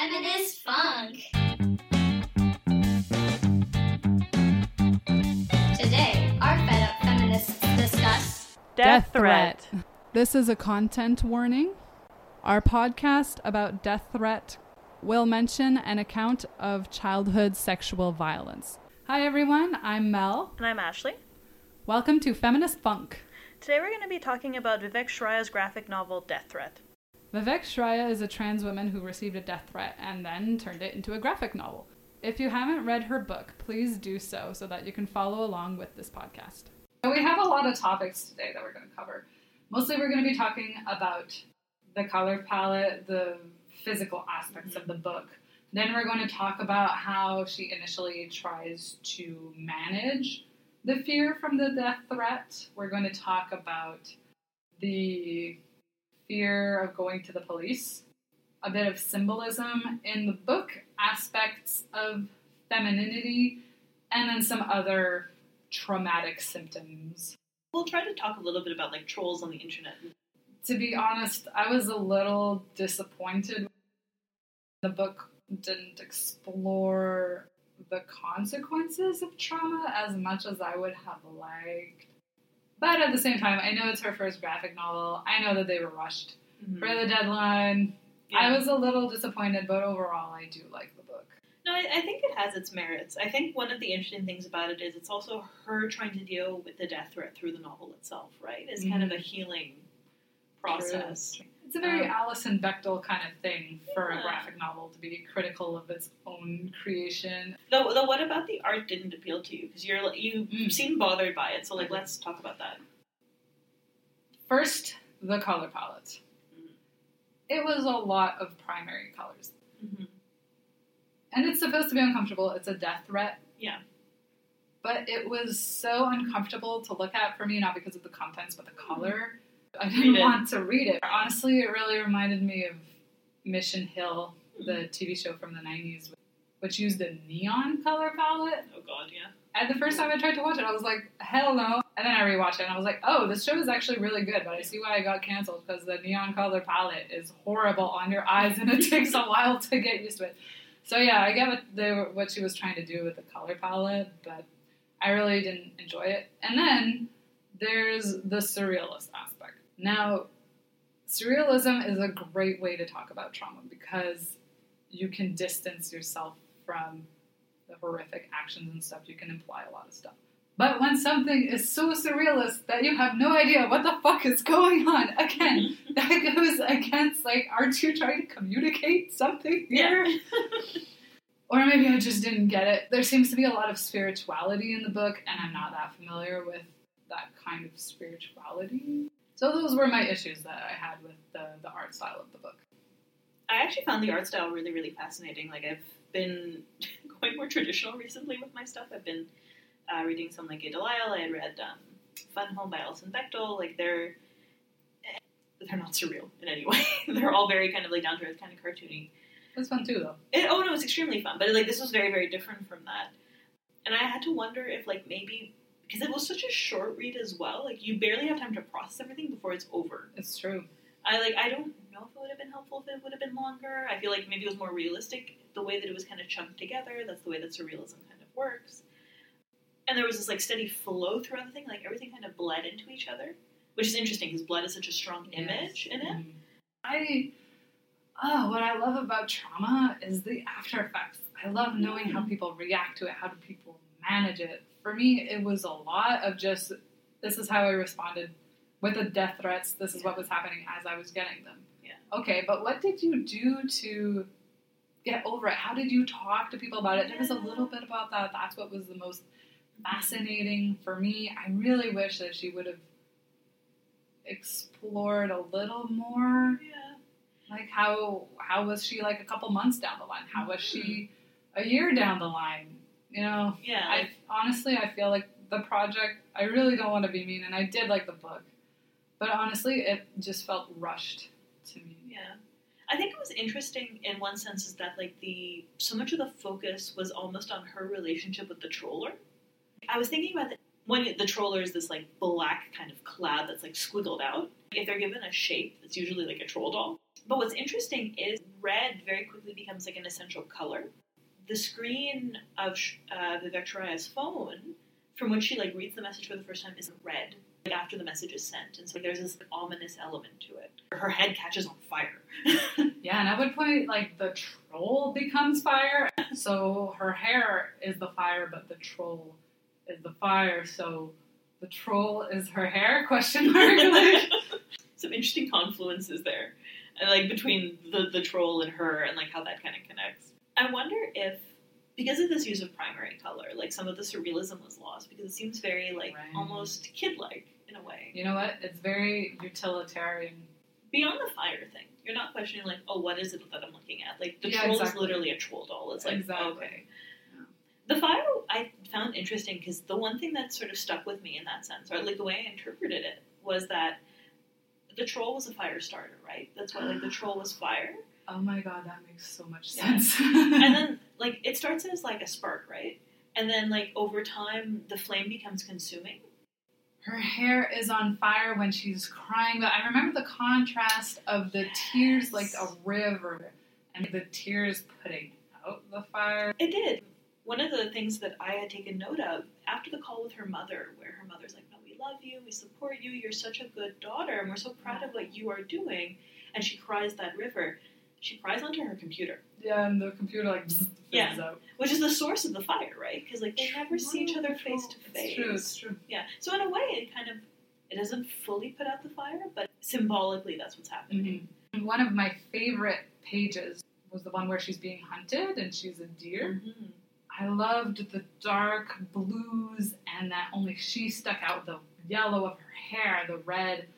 Feminist Funk. Today, our Fed Up feminists discuss Death threat. This is a content warning. Our podcast about death threat will mention an account of childhood sexual violence. Hi everyone, I'm Mel. And I'm Ashley. Welcome to Feminist Funk. Today we're going to be talking about Vivek Shraya's graphic novel Death Threat. Vivek Shraya is a trans woman who received a death threat and then turned it into a graphic novel. If you haven't read her book, please do so so that you can follow along with this podcast. We have a lot of topics today that we're going to cover. Mostly we're going to be talking about the color palette, the physical aspects of the book. Then we're going to talk about how she initially tries to manage the fear from the death threat. We're going to talk about the fear of going to the police, a bit of symbolism in the book, aspects of femininity, and then some other traumatic symptoms. We'll try to talk a little bit about like trolls on the internet. To be honest, I was a little disappointed. The book didn't explore the consequences of trauma as much as I would have liked. But at the same time, I know it's her first graphic novel. I know that they were rushed mm-hmm. for the deadline. I was a little disappointed, but overall, I do like the book. No, I, I think it has its merits. I think one of the interesting things about it is it's also her trying to deal with the death threat through the novel itself, right? It's kind of mm-hmm. a healing process. It's a very Um, Alison Bechdel kind of thing for a graphic novel to be critical of its own creation. Though, though, what about the art didn't appeal to you? Because you're you Mm. seem bothered by it. So, like, let's talk about that. First, the color palette. Mhm. It was a lot of primary colors. Mm-hmm. And it's supposed to be uncomfortable. It's a death threat. Yeah. But it was so uncomfortable to look at for me, not because of the contents, but the color. I didn't it. want to read it. Honestly, it really reminded me of Mission Hill, the mm-hmm. TV show from the 90s, which used a neon color palette. Oh God, yeah. And the first time I tried to watch it, I was like, hell no. And then I rewatched it and I was like, oh, this show is actually really good, but I see why I got canceled because the neon color palette is horrible on your eyes and it takes a while to get used to it. So yeah, I get what they were, what she was trying to do with the color palette, but I really didn't enjoy it. And then there's the surrealist aspect. Now, surrealism is a great way to talk about trauma because you can distance yourself from the horrific actions and stuff. You can imply a lot of stuff. But when something is so surrealist that you have no idea what the fuck is going on, again, that goes against like, aren't you trying to communicate something here? Or maybe I just didn't get it. There seems to be a lot of spirituality in the book, and I'm not that familiar with that kind of spirituality. So those were my issues that I had with the, the art style of the book. I actually found the art style really, really fascinating. Like I've been going more traditional recently with my stuff. I've been uh, reading some like Guy Delisle. I had read um, Fun Home by Alison Bechdel. Like they're they're not surreal in any way. they're all very kind of like down to earth, kind of cartoony. It was fun too, though. It, oh no, it's extremely fun. But like this was very, very different from that. And I had to wonder if like maybe because it was such a short read as well. Like you barely have time to process everything before it's over. It's true. I like I don't know if it would have been helpful if it would have been longer. I feel like maybe it was more realistic the way that it was kind of chunked together. That's the way that surrealism kind of works. And there was this like steady flow throughout the thing, like everything kind of bled into each other, which is interesting because blood is such a strong image in it. Mhm. I oh, what I love about trauma is the after effects. I love knowing how people react to it. How do people manage it? For me, it was a lot of just this is how I responded with the death threats. This is what was happening as I was getting them. Yeah. Okay, but what did you do to get over it? How did you talk to people about it? There was a little bit about that. That's what was the most fascinating for me. I really wish that she would have explored a little more Yeah. like how how was she like a couple months down the line how was she hmm. a year down the line you know Yeah. i honestly i feel like the project i really don't want to be mean and i did like the book but honestly it just felt rushed to me Yeah. I think it was interesting in one sense is that like the so much of the focus was almost on her relationship with the troller. I was thinking about the, when the troller is this like black kind of cloud that's like squiggled out. If they're given a shape, it's usually like a troll doll. But what's interesting is red very quickly becomes like an essential color. The screen of uh, Vivek phone, from which she like reads the message for the first time, is red like, after the message is sent, and so there's this like, ominous element to it. Her head catches on fire. Yeah, and at one point, like the troll becomes fire, so her hair is the fire, but the troll is the fire. So the troll is her hair? Question mark. Like, Some interesting confluences there, and like between the the troll and her, and like how that kind of connects. I wonder if because of this use of primary color, like some of the surrealism was lost because it seems very like Right. almost kid-like in a way. you know what? It's very utilitarian. Beyond the fire thing, you're not questioning like, oh, what is it that I'm looking at? Like the Yeah, troll exactly. is literally a troll doll. It's like Exactly. okay. Yeah. The fire I found interesting because the one thing that sort of stuck with me in that sense, or like the way I interpreted it, was that the troll was a fire starter, right? That's why like the troll was fire, Oh my god, that makes so much Yeah. sense. and then like it starts as like a spark, right? And then like over time, the flame becomes consuming. her hair is on fire when she's crying, but I remember the contrast of the tears like a river and the tears putting out the fire. It did. One of the things that I had taken note of after the call with her mother, where her mother's like, No, we love you, we support you, you're such a good daughter, and we're so proud of what you are doing. And she cries that river. She cries onto her computer, Yeah, and the computer like Yeah. out. which is the source of the fire, right? Because like they never see each other face to face. true, it's true. Yeah. So in a way, it kind of it doesn't fully put out the fire, but symbolically, that's what's happening. Mhm. One of my favorite pages was the one where she's being hunted and she's a deer. Mhm. I loved the dark blues and that only she stuck out the yellow of her hair, the red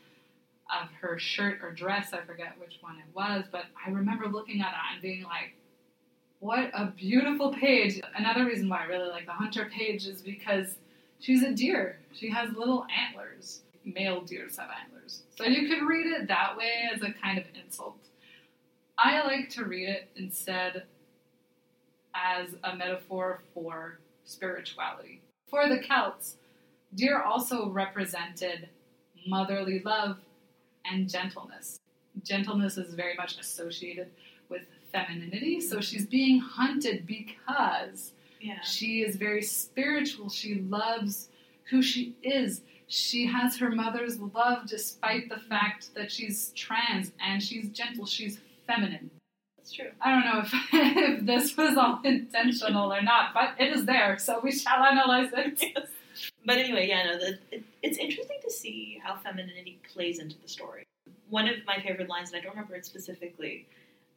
of her shirt or dress. I forget which one it was, but I remember looking at it and being like, what a beautiful page. Another reason why I really like the hunter page is because she's a deer. She has little antlers. Male deers have antlers. So you could read it that way as a kind of insult. I like to read it instead as a metaphor for spirituality. For the Celts, deer also represented motherly love and gentleness. Gentleness is very much associated with femininity, so she's being hunted because Yeah. she is very spiritual. She loves who she is. She has her mother's love despite the fact that she's trans and she's gentle, she's feminine. That's true. I don't know if, if this was all intentional or not, but it is there, so we shall analyze it. But anyway, yeah, no, the, it, it's interesting to see how femininity plays into the story. One of my favorite lines, and I don't remember it specifically,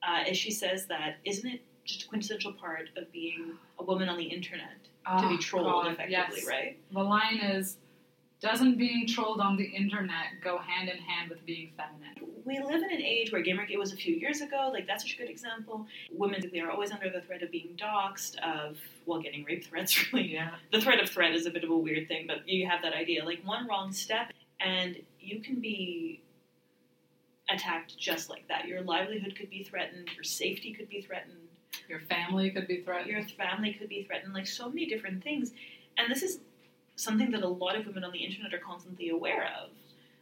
uh, is she says that, isn't it just a quintessential part of being a woman on the internet to be Oh, trolled God, effectively, yes. right? The line is Doesn't being trolled on the internet go hand in hand with being feminine? We live in an age where Gamergate was a few years ago, like that's such a good example. Women they are always under the threat of being doxxed, of, well, getting rape threats, really. Yeah. the threat of threat is a bit of a weird thing, but you have that idea. Like one wrong step, and you can be attacked just like that. Your livelihood could be threatened. Your safety could be threatened. Your family could be threatened. Your family could be threatened. Like so many different things. And this is something that a lot of women on the internet are constantly aware of.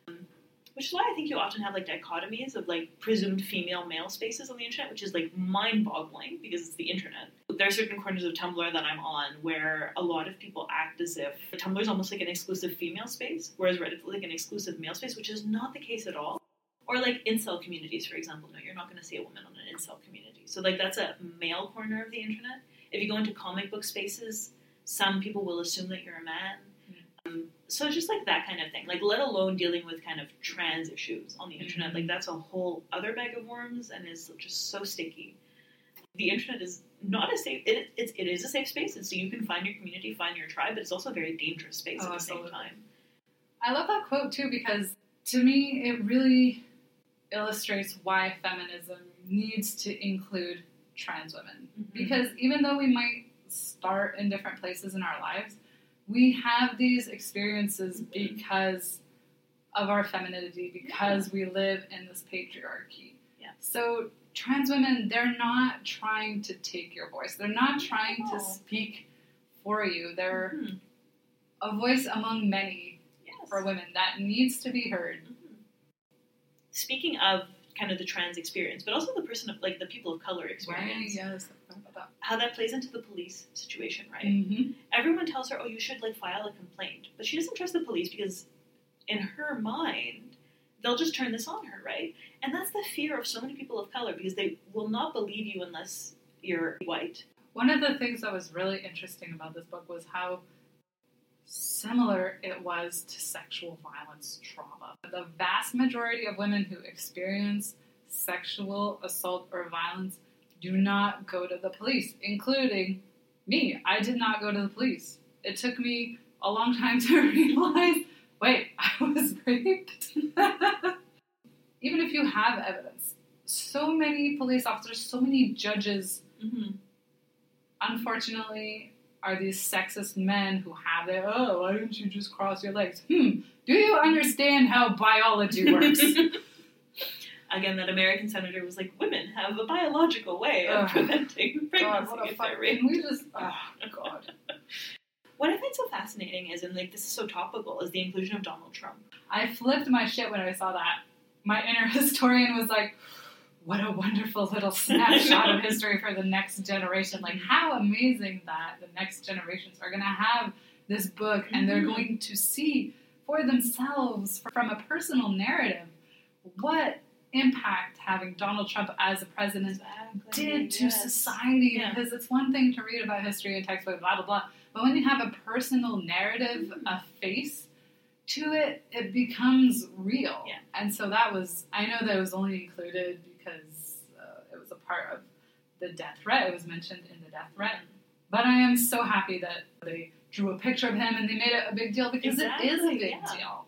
Um, Which is why I think you often have like dichotomies of like presumed female male spaces on the internet, which is like mind boggling because it's the internet. There are certain corners of Tumblr that I'm on where a lot of people act as if Tumblr is almost like an exclusive female space, whereas Reddit is like an exclusive male space, which is not the case at all. Or like incel communities, for example. No, you're not going to see a woman on an incel community. So like that's a male corner of the internet. If you go into comic book spaces, some people will assume that you're a man. Um, so just like that kind of thing. Like let alone dealing with kind of trans issues on the internet. Mhm. Like that's a whole other bag of worms and is just so sticky. The internet is not a safe. It, it's it is a safe space, and so you can find your community, find your tribe, but it's also a very dangerous space Oh, at the same time. I love that quote too because to me it really illustrates why feminism needs to include trans women. Because even though we might start in different places in our lives, we have these experiences Mhm. because of our femininity, because we live in this patriarchy. Yeah. So trans women, they're not trying to take your voice. They're not trying No. to speak for you. They're Mhm. a voice among many Yes. for women that needs to be heard. Mhm. Speaking of kind of the trans experience, but also the person of like the people of color experience. Right, yes. How that plays into the police situation, right? Mm-hmm. Everyone tells her, "Oh, you should like file a complaint," but she doesn't trust the police because, in her mind, they'll just turn this on her, right? And that's the fear of so many people of color because they will not believe you unless you're white. One of the things that was really interesting about this book was how similar it was to sexual violence trauma. The vast majority of women who experience sexual assault or violence do not go to the police, including me. I did not go to the police. It took me a long time to realize wait, I was raped. Even if you have evidence, so many police officers, so many judges Mm-hmm. unfortunately, are these sexist men who have their, oh, why don't you just cross your legs? Hmm, do you understand how biology works? Again, that American senator was like, "Women have a biological way of Ugh. preventing pregnancy God, what a fuck. Can we just, oh, God. What I find so fascinating is, and like this is so topical, is the inclusion of Donald Trump. I flipped my shit when I saw that. My inner historian was like, what a wonderful little snapshot of history for the next generation. Like, how amazing that the next generations are going to have this book and they're Mhm. going to see for themselves, from a personal narrative, what impact having Donald Trump as a president did to yes. society. Yeah. Because it's one thing to read about history in textbook, blah, blah, blah. But when you have a personal narrative, Mhm. a face to it, it becomes real. Yeah. And so that was, I know that it was only included because uh, it was a part of the death threat. It was mentioned in the death threat. But I am so happy that they drew a picture of him and they made it a big deal because it is a big yeah. deal.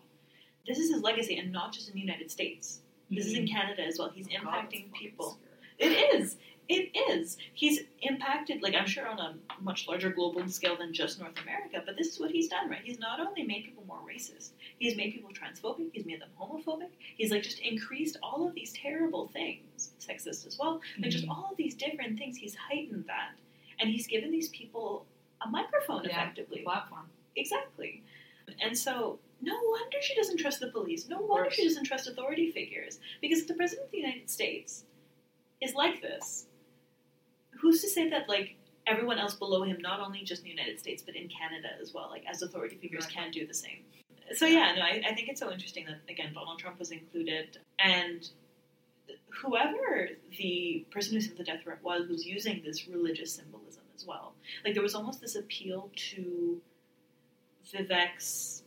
This is his legacy, and not just in the United States. This is in Mhm. Canada as well. He's Oh, impacting fucking people. scary. It is. It is. He's impacted, like, I'm sure on a much larger global scale than just North America, but this is what he's done, right? He's not only made people more racist, he's made people transphobic, he's made them homophobic, he's, like, just increased all of these terrible things, sexist as well, like, just Mhm. all of these different things. He's heightened that. And he's given these people a microphone, Yeah. effectively. platform. Exactly. And so, no wonder she doesn't trust the police. No wonder she doesn't trust authority figures. Because if the President of the United States is like this, who's to say that, like, everyone else below him, not only just in the United States, but in Canada as well, like, as authority figures Right. can do the same? So, yeah, no, I, I think it's so interesting that, again, Donald Trump was included. And whoever the person who sent the death threat was, was using this religious symbolism as well. Like, there was almost this appeal to Vivek's.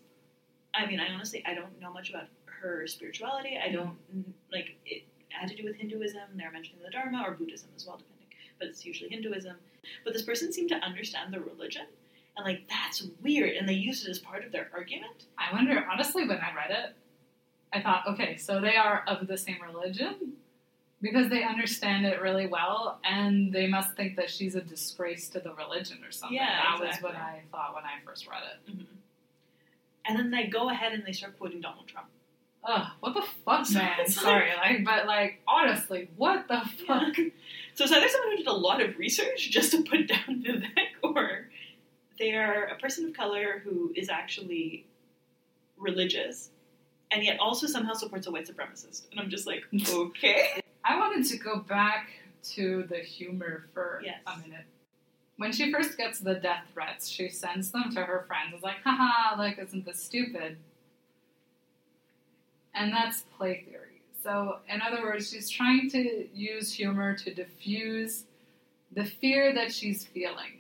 I mean, I honestly I don't know much about her spirituality. I don't like it had to do with Hinduism. They're mentioning the Dharma or Buddhism as well, depending. But it's usually Hinduism. But this person seemed to understand the religion, and like that's weird. And they use it as part of their argument. I wonder, honestly, when I read it, I thought, okay, so they are of the same religion because they understand it really well, and they must think that she's a disgrace to the religion or something. Yeah, that was what I thought when I first read it. Mm-hmm. And then they go ahead and they start quoting Donald Trump. Ugh, what the fuck, man? Sorry, like, but like, honestly, what the fuck? So it's either someone who did a lot of research just to put down Vivek, or they are a person of color who is actually religious and yet also somehow supports a white supremacist. And I'm just like, okay. I wanted to go back to the humor for Yes. a minute. When she first gets the death threats, she sends them to her friends. It's like, haha, like, isn't this stupid? And that's play theory. So, in other words, she's trying to use humor to diffuse the fear that she's feeling.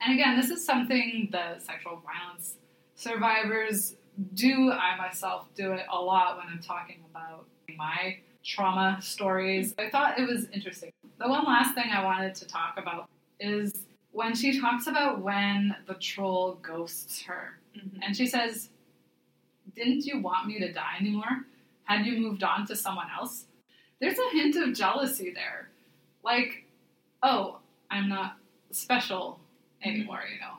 And again, this is something that sexual violence survivors do. I myself do it a lot when I'm talking about my trauma stories. I thought it was interesting. The one last thing I wanted to talk about is when she talks about when the troll ghosts her. Mm-hmm. And she says, Didn't you want me to die anymore? Had you moved on to someone else? There's a hint of jealousy there. Like, oh, I'm not special anymore, you know?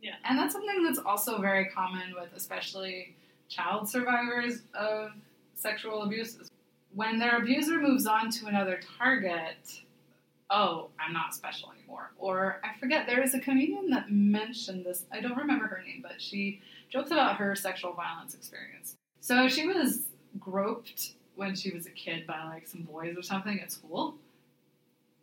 Yeah. And that's something that's also very common with especially child survivors of sexual abuse. When their abuser moves on to another target, oh, I'm not special anymore. Or I forget, there is a comedian that mentioned this. I don't remember her name, but she jokes about her sexual violence experience. So she was groped when she was a kid by like some boys or something at school.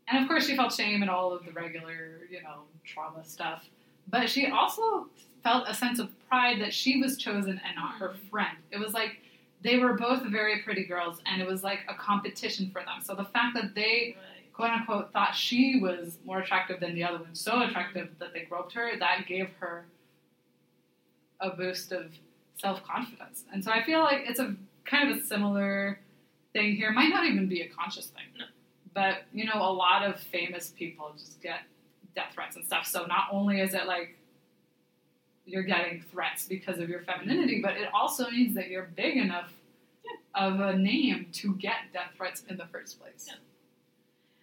And of course, she felt shame and all of the regular, you know, trauma stuff. But she also felt a sense of pride that she was chosen and not her mm-hmm. friend. It was like they were both very pretty girls, and it was like a competition for them. So the fact that they, quote unquote, thought she was more attractive than the other one, so attractive that they groped her, that gave her a boost of self confidence. And so I feel like it's a kind of a similar thing here. Might not even be a conscious thing. No. But, you know, a lot of famous people just get death threats and stuff. So not only is it like you're getting threats because of your femininity, but it also means that you're big enough of a name to get death threats in the first place. Yeah.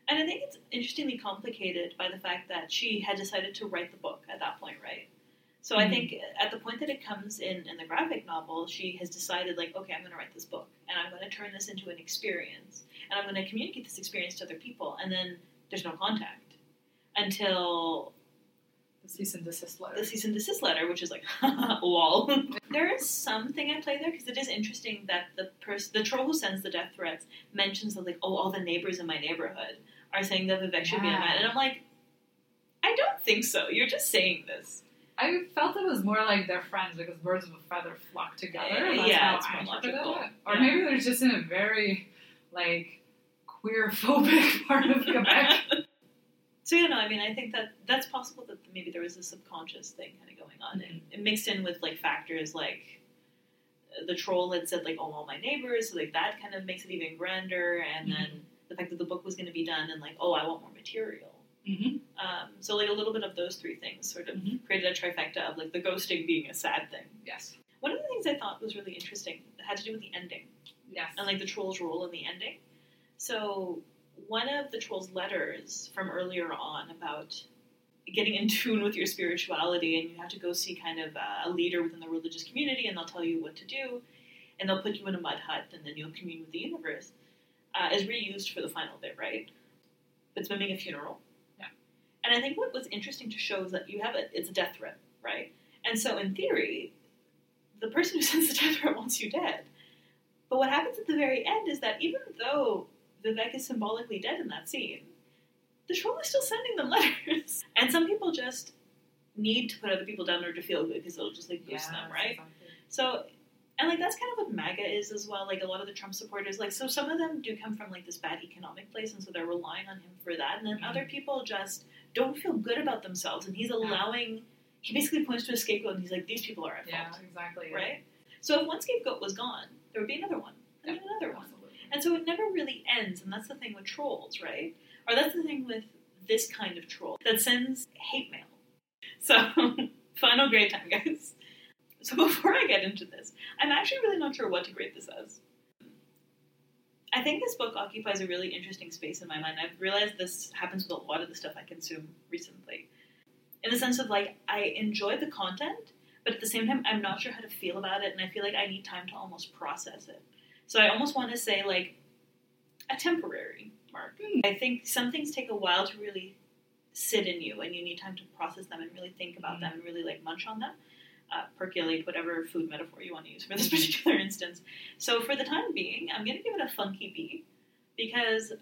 And I think it's interestingly complicated by the fact that she had decided to write the book at that point, right? So I Mhm. think at the point that it comes in in the graphic novel, she has decided, like, okay, I'm going to write this book, and I'm going to turn this into an experience, and I'm going to communicate this experience to other people, and then there's no contact until The cease and desist letter. the cease and desist letter, which is like lol. there is something at play there because it is interesting that the person, the troll who sends the death threats, mentions that like, oh, all the neighbors in my neighborhood are saying that Vivek should be a man, and I'm like, I don't think so. You're just saying this. I felt it was more like they're friends because birds of a feather flock together. That's yeah, it's more logical. it. Or Yeah. maybe they're just in a very like queer phobic part of Quebec. so yeah, no, I mean, I think that that's possible that maybe there was a subconscious thing kind of going on, and it mixed in with like factors like uh, the troll had said like, oh, all my neighbors, so like that kind of makes it even grander, and then the fact that the book was going to be done, and like, oh, I want more material. Mm-hmm. Um, so like a little bit of those three things sort of Mhm. created a trifecta of like the ghosting being a sad thing. Yes. One of the things I thought was really interesting had to do with the ending Yes. and like the troll's role in the ending. So one of the troll's letters from earlier on about getting in tune with your spirituality and you have to go see kind of a leader within the religious community and they'll tell you what to do and they'll put you in a mud hut and then you'll commune with the universe uh, is reused for the final bit, right? It's miming a funeral. And I think what was interesting to show is that you have a it's a death threat, right? And so in theory, the person who sends the death threat wants you dead. But what happens at the very end is that even though Vivek is symbolically dead in that scene, the troll is still sending them letters. And some people just need to put other people down in order to feel good because it'll just like boost Yeah, them, right? exactly. So, and like that's kind of what MAGA is as well. Like a lot of the Trump supporters, like so some of them do come from like this bad economic place, and so they're relying on him for that. And then Mhm. other people just don't feel good about themselves, and he's allowing. He basically points to a scapegoat, and he's like, "These people are at Yeah, fault." exactly. right? So if one scapegoat was gone, there would be another one, and another one. Absolutely. And so it never really ends, and that's the thing with trolls, right? Or that's the thing with this kind of troll that sends hate mail. So, final grade time, guys. So before I get into this, I'm actually really not sure what to grade this as. I think this book occupies a really interesting space in my mind. I've realized this happens with a lot of the stuff I consume recently. In the sense of like, I enjoy the content, but at the same time, I'm not sure how to feel about it, and I feel like I need time to almost process it. So I almost want to say like a temporary mark. Hmm. I think some things take a while to really sit in you, and you need time to process them and really think about Mhm. them and really like munch on them, uh, percolate whatever food metaphor you want to use for this particular instance. So for the time being, I'm going to give it a funky B because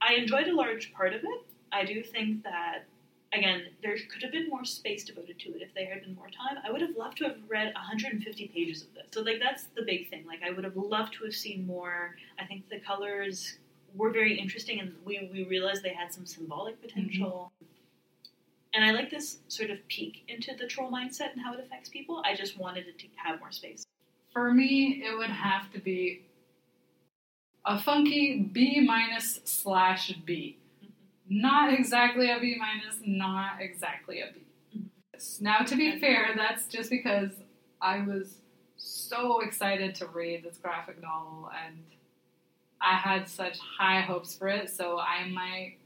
I enjoyed a large part of it. I do think that again, there could have been more space devoted to it if there had been more time. I would have loved to have read 150 pages of this. So, like, that's the big thing. Like, I would have loved to have seen more. I think the colors were very interesting, and we, we realized they had some symbolic potential. And I like this sort of peek into the troll mindset and how it affects people. I just wanted it to have more space. For me, it would have to be a funky B minus slash B. Mm-hmm. Not exactly a B minus, not exactly a B. Mm-hmm. Now, to be fair, that's just because I was so excited to read this graphic novel and I had such high hopes for it, so I might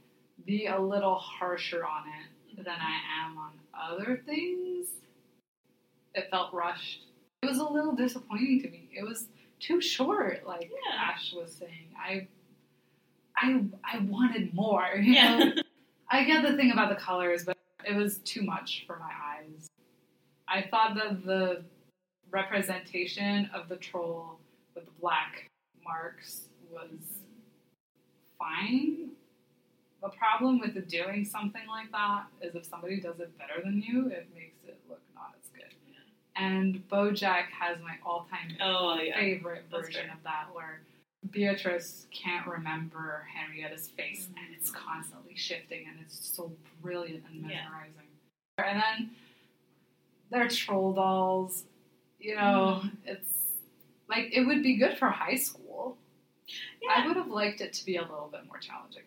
be a little harsher on it than I am on other things. It felt rushed. It was a little disappointing to me. It was too short, like Yeah. Ash was saying. I I I wanted more, you know. Yeah. I get the thing about the colors, but it was too much for my eyes. I thought that the representation of the troll with the black marks was fine. The problem with doing something like that is if somebody does it better than you, it makes it look not as good. And BoJack has my all-time Oh yeah. favorite That's version fair. of that where Beatrice can't remember Henrietta's face Mhm. and it's constantly shifting and it's so brilliant and Yeah. mesmerizing. And then they're troll dolls, you know, Mm-hmm. it's like it would be good for high school. I would have liked it to be a little bit more challenging.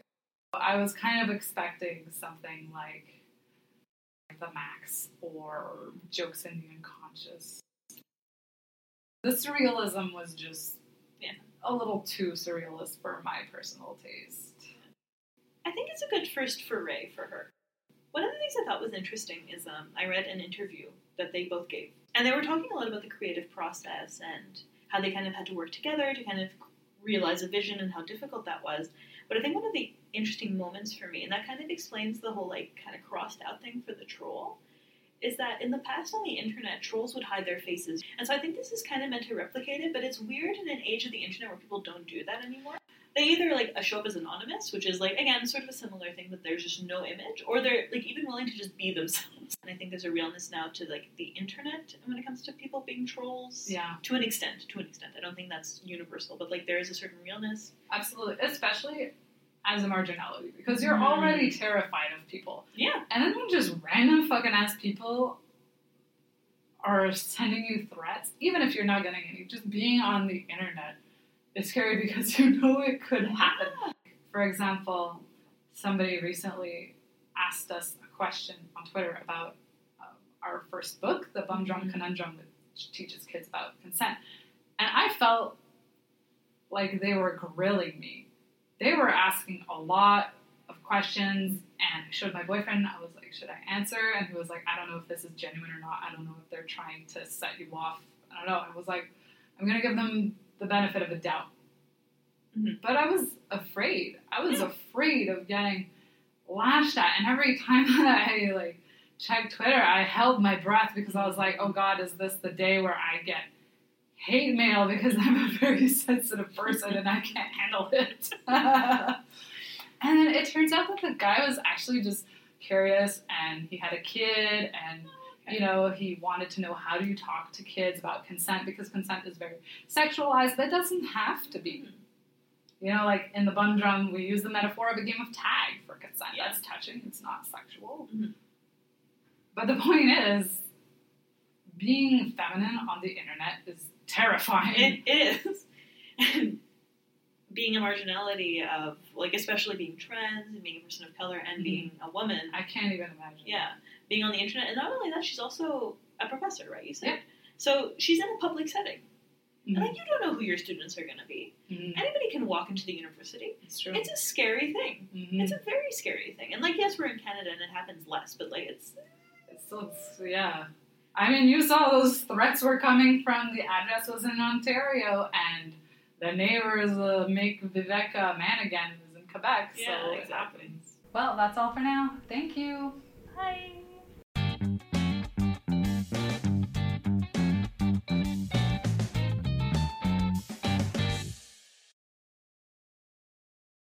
I was kind of expecting something like the Max or Jokes in the Unconscious. The surrealism was just Yeah. a little too surrealist for my personal taste. I think it's a good first foray for her. One of the things I thought was interesting is um, I read an interview that they both gave, and they were talking a lot about the creative process and how they kind of had to work together to kind of realize a vision and how difficult that was. But I think one of the interesting moments for me, and that kind of explains the whole like kind of crossed out thing for the troll, is that in the past on the internet, trolls would hide their faces. And so I think this is kind of meant to replicate it, but it's weird in an age of the internet where people don't do that anymore. They either like show up as anonymous, which is like again sort of a similar thing, but there's just no image, or they're like even willing to just be themselves. And I think there's a realness now to like the internet and when it comes to people being trolls. Yeah, To an extent, to an extent. I don't think that's universal, but like there is a certain realness. absolutely. Especially as a marginality, because you're Mm. already terrified of people. Yeah. And then when just random fucking ass people are sending you threats, even if you're not getting any, just being on the internet is scary because you know it could happen. For example, somebody recently asked us a question on Twitter about um, our first book, The Bum Drum Mhm. Conundrum, which teaches kids about consent. And I felt like they were grilling me. They were asking a lot of questions, and I showed my boyfriend. I was like, "Should I answer?" And he was like, "I don't know if this is genuine or not. I don't know if they're trying to set you off. I don't know." I was like, "I'm gonna give them the benefit of a doubt." Mhm. But I was afraid. I was Yeah. afraid of getting lashed at, and every time that I like checked Twitter, I held my breath because I was like, "Oh God, is this the day where I get?" Hate mail because I'm a very sensitive person and I can't handle it. and then it turns out that the guy was actually just curious and he had a kid and you know he wanted to know how do you talk to kids about consent because consent is very sexualized but it doesn't have to be you know like in the bum drum we use the metaphor of a game of tag for consent Yeah. that's touching it's not sexual Mhm. but the point is being feminine on the internet is terrifying it is. Being a marginality of, like, especially being trans and being a person of color and Mhm. being a woman, i can't even imagine yeah, being on the internet. And not only that, she's also a professor, right? You said. Yeah. So she's in a public setting. Mhm. And, like, you don't know who your students are going to be. Mhm. Anybody can walk into the university. it's true It's a scary thing. Mhm. It's a very scary thing. And, like, yes, we're in Canada and it happens less, but, like, it's. It's still, it's- yeah. I mean, you saw those threats were coming from the address was in Ontario, and the neighbors uh, make Viveca a man again is in Quebec. Yeah, so exactly. Well, that's all for now. Thank you. Bye.